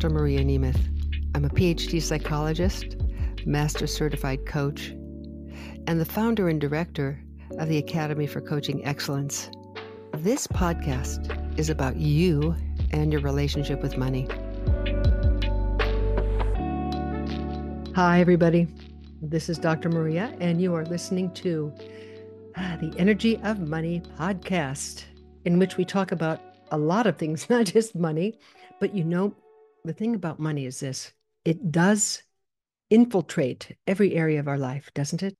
Dr. Maria Nemeth. I'm a PhD psychologist, master certified coach, and the founder and director of the Academy for Coaching Excellence. This podcast is about you and your relationship with money. Hi, everybody. This is Dr. Maria, and you are listening to ah, the Energy of Money podcast, in which we talk about a lot of things, not just money. But you know, the thing about money is this it does infiltrate every area of our life, doesn't it?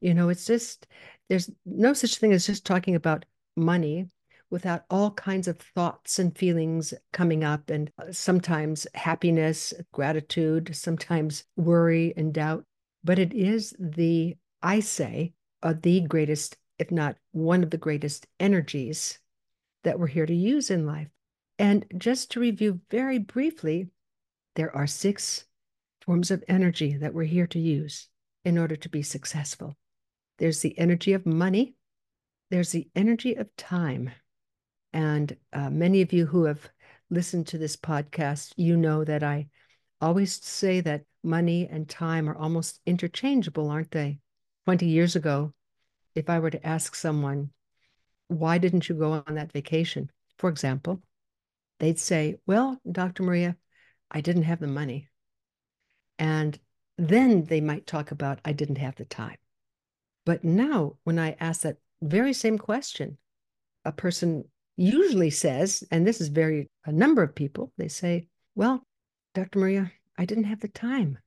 You know, it's just, there's no such thing as just talking about money without all kinds of thoughts and feelings coming up, and uh, sometimes happiness, gratitude, sometimes worry and doubt. But it is the, I say, uh, the greatest, if not one of the greatest energies that we're here to use in life. And just to review very briefly, there are six forms of energy that we're here to use in order to be successful. There's the energy of money, there's the energy of time. And uh, many of you who have listened to this podcast, you know that I always say that money and time are almost interchangeable, aren't they? 20 years ago, if I were to ask someone, why didn't you go on that vacation? For example, they'd say, Well, Dr. Maria, I didn't have the money. And then they might talk about, I didn't have the time. But now, when I ask that very same question, a person usually says, and this is very, a number of people, they say, Well, Dr. Maria, I didn't have the time.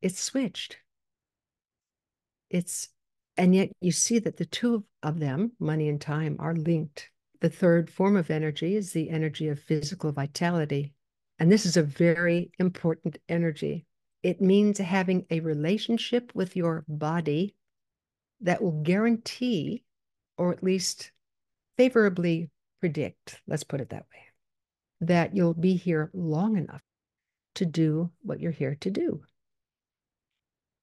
It's switched. It's and yet you see that the two of them, money and time, are linked. The third form of energy is the energy of physical vitality. And this is a very important energy. It means having a relationship with your body that will guarantee, or at least favorably predict, let's put it that way, that you'll be here long enough to do what you're here to do.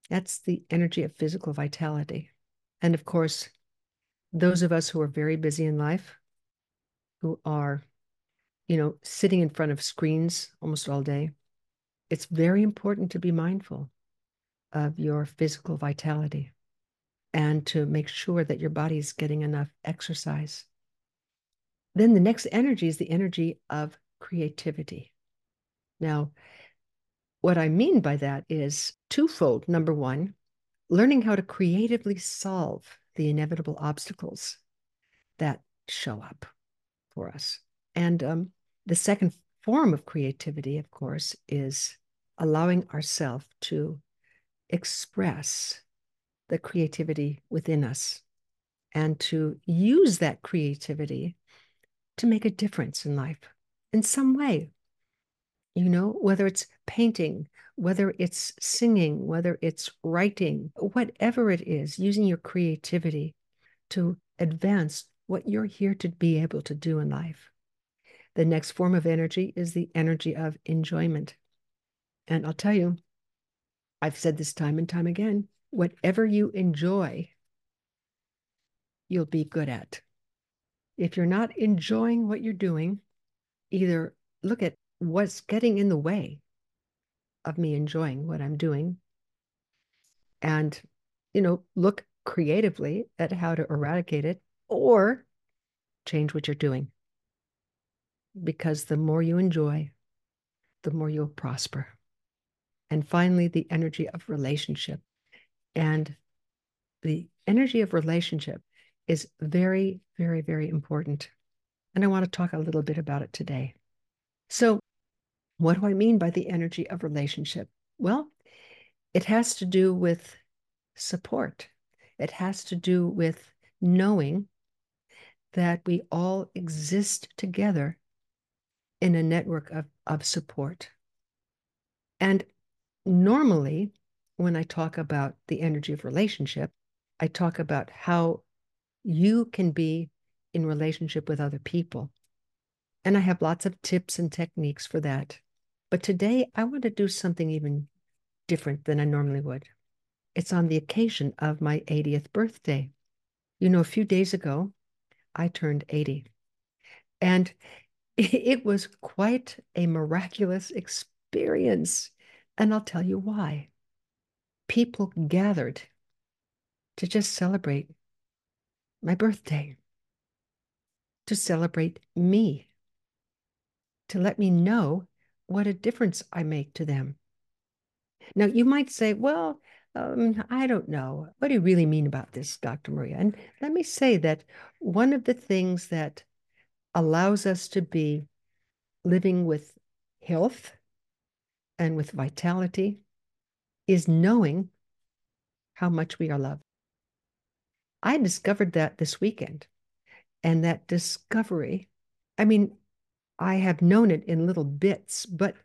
That's the energy of physical vitality. And of course, those of us who are very busy in life, who are, you know, sitting in front of screens almost all day, it's very important to be mindful of your physical vitality and to make sure that your body is getting enough exercise. Then the next energy is the energy of creativity. Now, what I mean by that is twofold. Number one, learning how to creatively solve the inevitable obstacles that show up for us. And um, the second form of creativity, of course, is allowing ourselves to express the creativity within us and to use that creativity to make a difference in life in some way. You know, whether it's painting, whether it's singing, whether it's writing, whatever it is, using your creativity to advance what you're here to be able to do in life. The next form of energy is the energy of enjoyment. And I'll tell you, I've said this time and time again whatever you enjoy, you'll be good at. If you're not enjoying what you're doing, either look at what's getting in the way of me enjoying what I'm doing. And, you know, look creatively at how to eradicate it or change what you're doing. Because the more you enjoy, the more you'll prosper. And finally, the energy of relationship. And the energy of relationship is very, very, very important. And I want to talk a little bit about it today. So, what do I mean by the energy of relationship? Well, it has to do with support. It has to do with knowing that we all exist together in a network of, of support. And normally, when I talk about the energy of relationship, I talk about how you can be in relationship with other people. And I have lots of tips and techniques for that. But today I want to do something even different than I normally would. It's on the occasion of my 80th birthday. You know, a few days ago, I turned 80. And It was quite a miraculous experience. And I'll tell you why. People gathered to just celebrate my birthday, to celebrate me, to let me know what a difference I make to them. Now, you might say, well, um, I don't know. What do you really mean about this, Dr. Maria? And let me say that one of the things that allows us to be living with health and with vitality is knowing how much we are loved. I discovered that this weekend. And that discovery, I mean, I have known it in little bits, but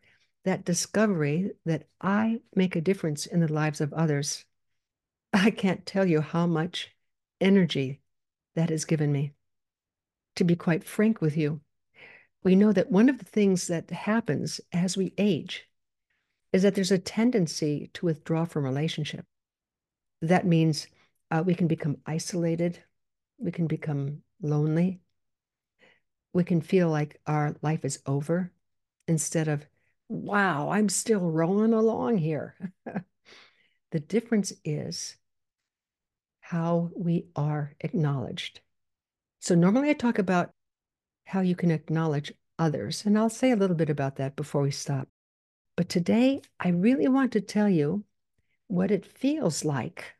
that discovery that I make a difference in the lives of others, I can't tell you how much energy that has given me. To be quite frank with you, we know that one of the things that happens as we age is that there's a tendency to withdraw from relationship. That means uh, we can become isolated, we can become lonely, we can feel like our life is over instead of, wow, I'm still rolling along here. the difference is how we are acknowledged. So, normally I talk about how you can acknowledge others, and I'll say a little bit about that before we stop. But today, I really want to tell you what it feels like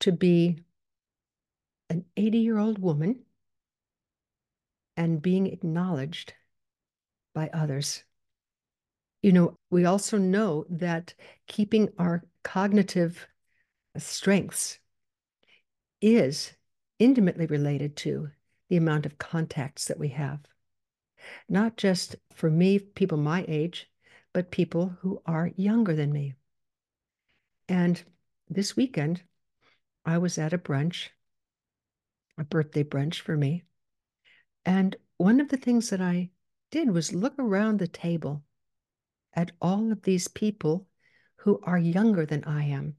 to be an 80 year old woman and being acknowledged by others. You know, we also know that keeping our cognitive strengths is intimately related to the amount of contacts that we have. Not just for me, people my age, but people who are younger than me. And this weekend, I was at a brunch, a birthday brunch for me. And one of the things that I did was look around the table at all of these people who are younger than I am.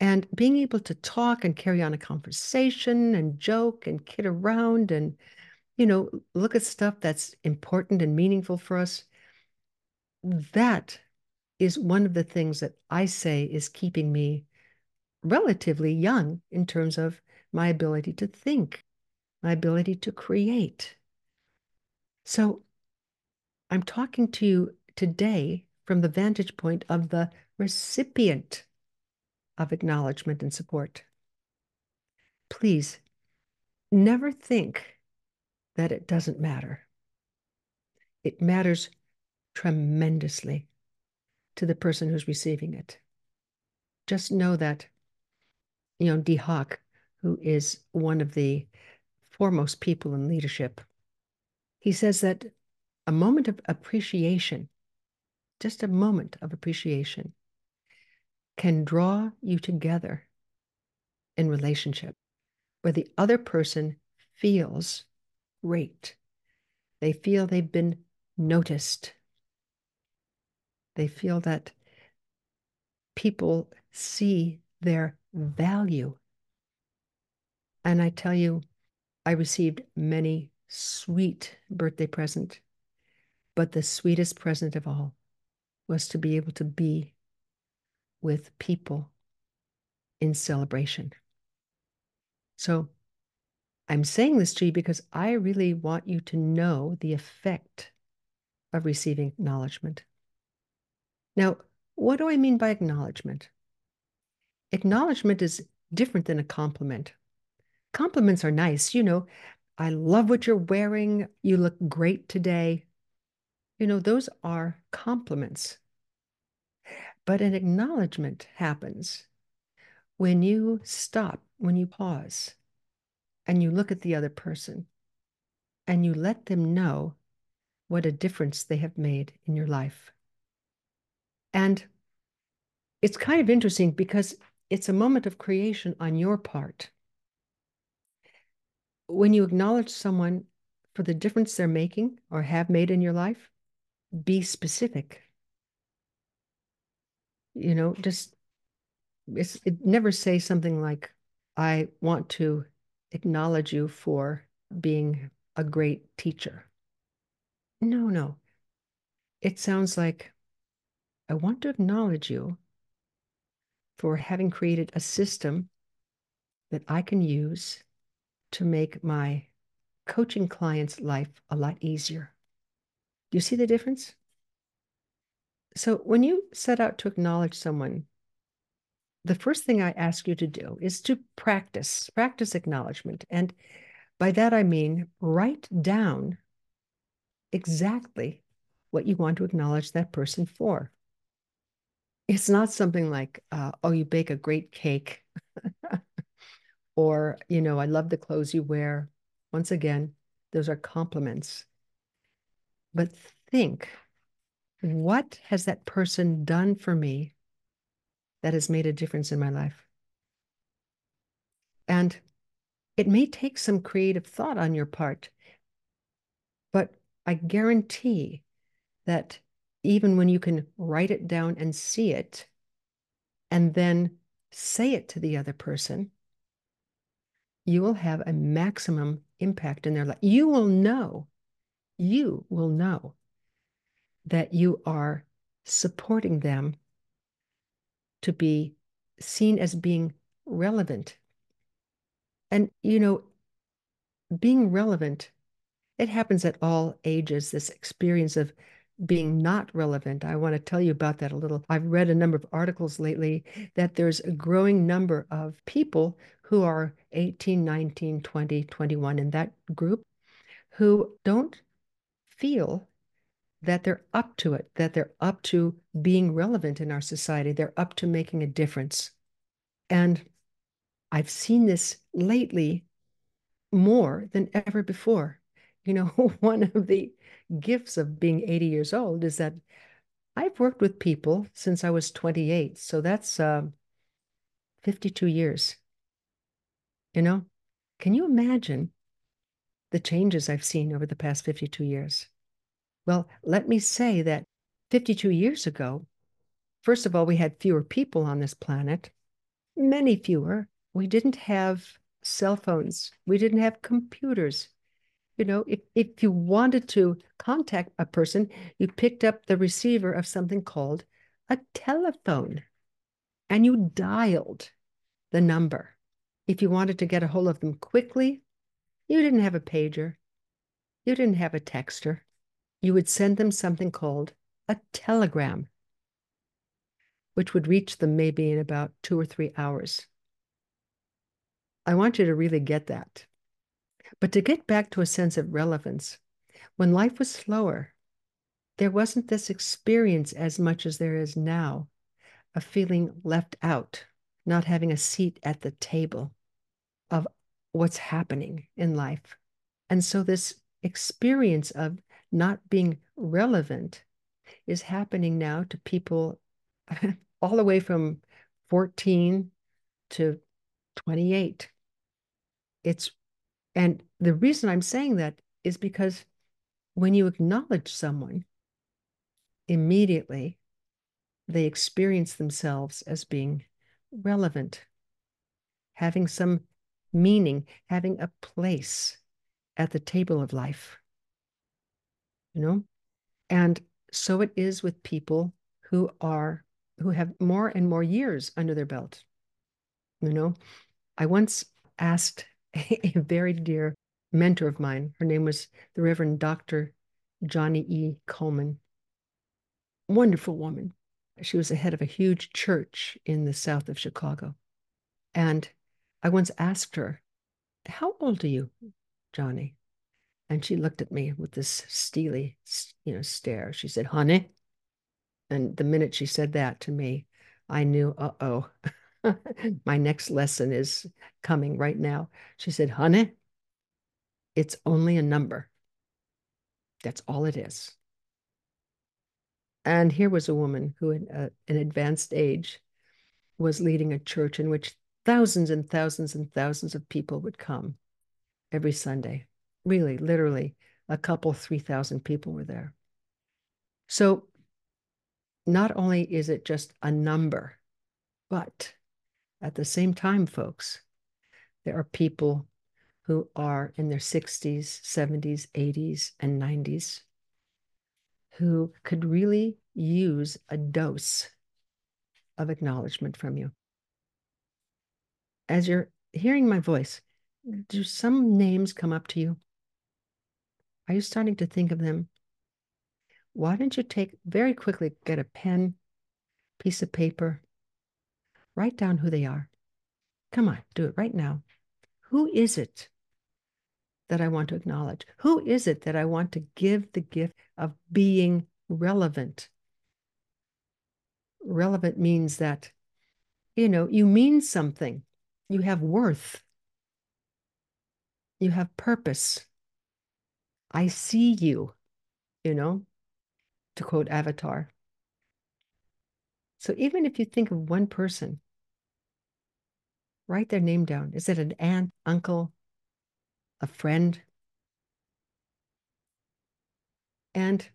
And being able to talk and carry on a conversation and joke and kid around and, you know, look at stuff that's important and meaningful for us, that is one of the things that I say is keeping me relatively young in terms of my ability to think, my ability to create. So I'm talking to you today from the vantage point of the recipient of acknowledgement and support. Please never think that it doesn't matter. It matters tremendously to the person who's receiving it. Just know that you know, Dee Hock, who is one of the foremost people in leadership, he says that a moment of appreciation, just a moment of appreciation, can draw you together in relationship where the other person feels great. They feel they've been noticed. They feel that people see their value. And I tell you, I received many sweet birthday present, but the sweetest present of all was to be able to be with people in celebration. So I'm saying this to you because I really want you to know the effect of receiving acknowledgement. Now, what do I mean by acknowledgement? acknowledgement is different than a compliment. Compliments are nice. You know, I love what you're wearing. You look great today. You know, those are compliments. But an acknowledgement happens when you stop, when you pause, and you look at the other person and you let them know what a difference they have made in your life. And it's kind of interesting because it's a moment of creation on your part. When you acknowledge someone for the difference they're making or have made in your life, be specific. You know, just it's it never say something like, I want to acknowledge you for being a great teacher. No, no. It sounds like I want to acknowledge you for having created a system that I can use to make my coaching clients' life a lot easier. Do you see the difference? So, when you set out to acknowledge someone, the first thing I ask you to do is to practice, practice acknowledgement. And by that, I mean write down exactly what you want to acknowledge that person for. It's not something like, uh, oh, you bake a great cake, or, you know, I love the clothes you wear. Once again, those are compliments. But think, what has that person done for me that has made a difference in my life? And it may take some creative thought on your part, but I guarantee that even when you can write it down and see it, and then say it to the other person, you will have a maximum impact in their life. You will know, you will know that you are supporting them to be seen as being relevant. And, you know, being relevant, it happens at all ages, this experience of being not relevant. I want to tell you about that a little. I've read a number of articles lately that there's a growing number of people who are 18, 19, 20, 21 in that group who don't feel that they're up to it, that they're up to being relevant in our society, they're up to making a difference. And I've seen this lately more than ever before. You know, one of the gifts of being 80 years old is that I've worked with people since I was 28. So that's uh, 52 years. You know, can you imagine the changes I've seen over the past 52 years? Well, let me say that 52 years ago, first of all, we had fewer people on this planet, many fewer. We didn't have cell phones, we didn't have computers. You know, if, if you wanted to contact a person, you picked up the receiver of something called a telephone and you dialed the number. If you wanted to get a hold of them quickly, you didn't have a pager, you didn't have a texter you would send them something called a telegram, which would reach them maybe in about two or three hours. I want you to really get that. But to get back to a sense of relevance, when life was slower, there wasn't this experience as much as there is now of feeling left out, not having a seat at the table what's happening in life. And so, this experience of not being relevant is happening now to people all the way from 14 to 28. It's and the reason I'm saying that is because when you acknowledge someone, immediately they experience themselves as being relevant, having some meaning, having a place at the table of life you know? And so it is with people who are who have more and more years under their belt. You know, I once asked a, very dear mentor of mine, her name was the Reverend Dr. Johnnie E. Colemon. Wonderful woman. She was the head of a huge church in the south of Chicago. And I once asked her, How old are you, Johnnie? And she looked at me with this steely, you know, stare. She said, honey. And the minute she said that to me, I knew, uh oh, my next lesson is coming right now. She said, honey, it's only a number. That's all it is. And here was a woman who, at uh, an advanced age, was leading a church in which thousands and thousands and thousands of people would come every Sunday really, literally, a couple, 3,000 people were there. So not only is it just a number, but at the same time, folks, there are people who are in their 60s, 70s, 80s, and 90s who could really use a dose of acknowledgement from you. As you're hearing my voice, mm. do some names come up to you? Are you starting to think of them? Why don't you take very quickly, get a pen, piece of paper, write down who they are. Come on, do it right now. Who is it that I want to acknowledge? Who is it that I want to give the gift of being relevant? Relevant means that, you know, you mean something, you have worth, you have purpose. I see you, you know, to quote Avatar. So even if you think of one person, write their name down. Is it an aunt, uncle, a friend? And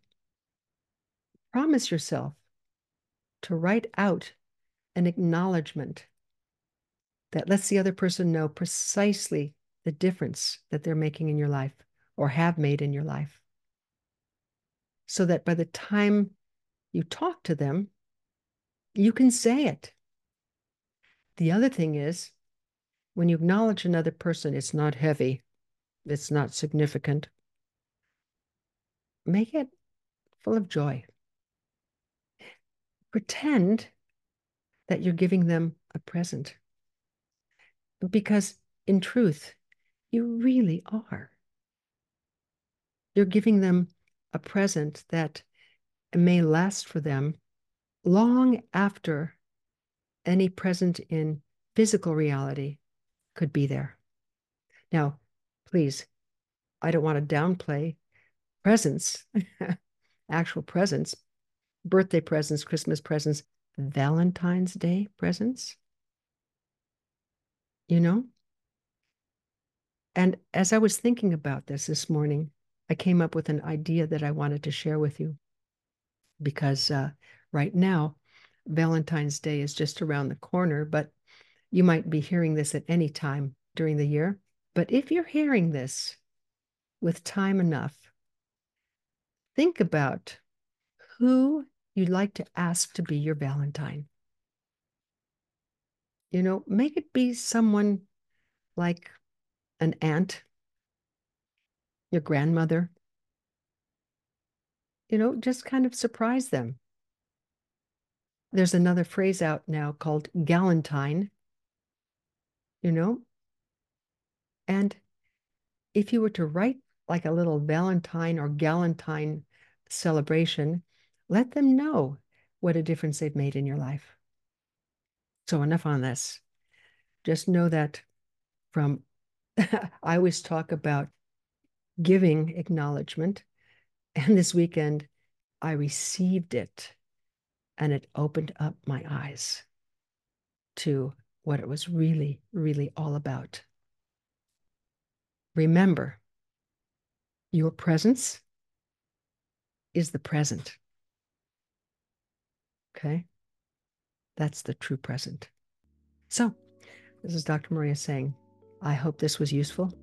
promise yourself to write out an acknowledgement that lets the other person know precisely the difference that they're making in your life or have made in your life. So that by the time you talk to them, you can say it. The other thing is, when you acknowledge another person, it's not heavy, it's not significant. Make it full of joy. Pretend that you're giving them a present. Because in truth, you really are. You're giving them a present that may last for them long after any present in physical reality could be there. Now, please, I don't want to downplay presents, actual presents, birthday presents, Christmas presents, Valentine's Day presents. You know? And as I was thinking about this this morning, I came up with an idea that I wanted to share with you because uh, right now, Valentine's Day is just around the corner, but you might be hearing this at any time during the year. But if you're hearing this with time enough, think about who you'd like to ask to be your Valentine. You know, make it be someone like an aunt, your grandmother. You know, just kind of surprise them. There's another phrase out now called galentine, you know? And if you were to write like a little Valentine or Galentine celebration, let them know what a difference they've made in your life. So, enough on this. Just know that from, I always talk about giving acknowledgement. And this weekend, I received it and it opened up my eyes to what it was really, really all about. Remember, your presence is the present. Okay? That's the true present. So, this is Dr. Maria saying, I hope this was useful.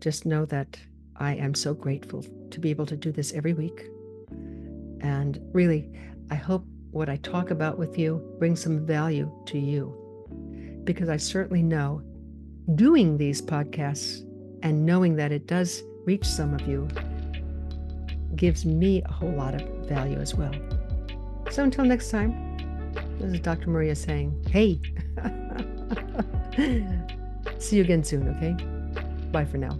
Just know that I am so grateful to be able to do this every week. And really, I hope what I talk about with you brings some value to you because I certainly know doing these podcasts and knowing that it does reach some of you gives me a whole lot of value as well. So until next time, this is Dr. Maria saying, hey, see you again soon, okay? Bye for now.